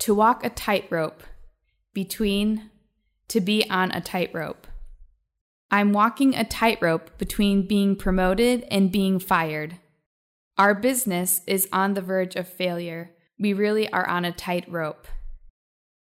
To walk a tightrope between to be on a tightrope. I'm walking a tightrope between being promoted and being fired. Our business is on the verge of failure. We really are on a tightrope.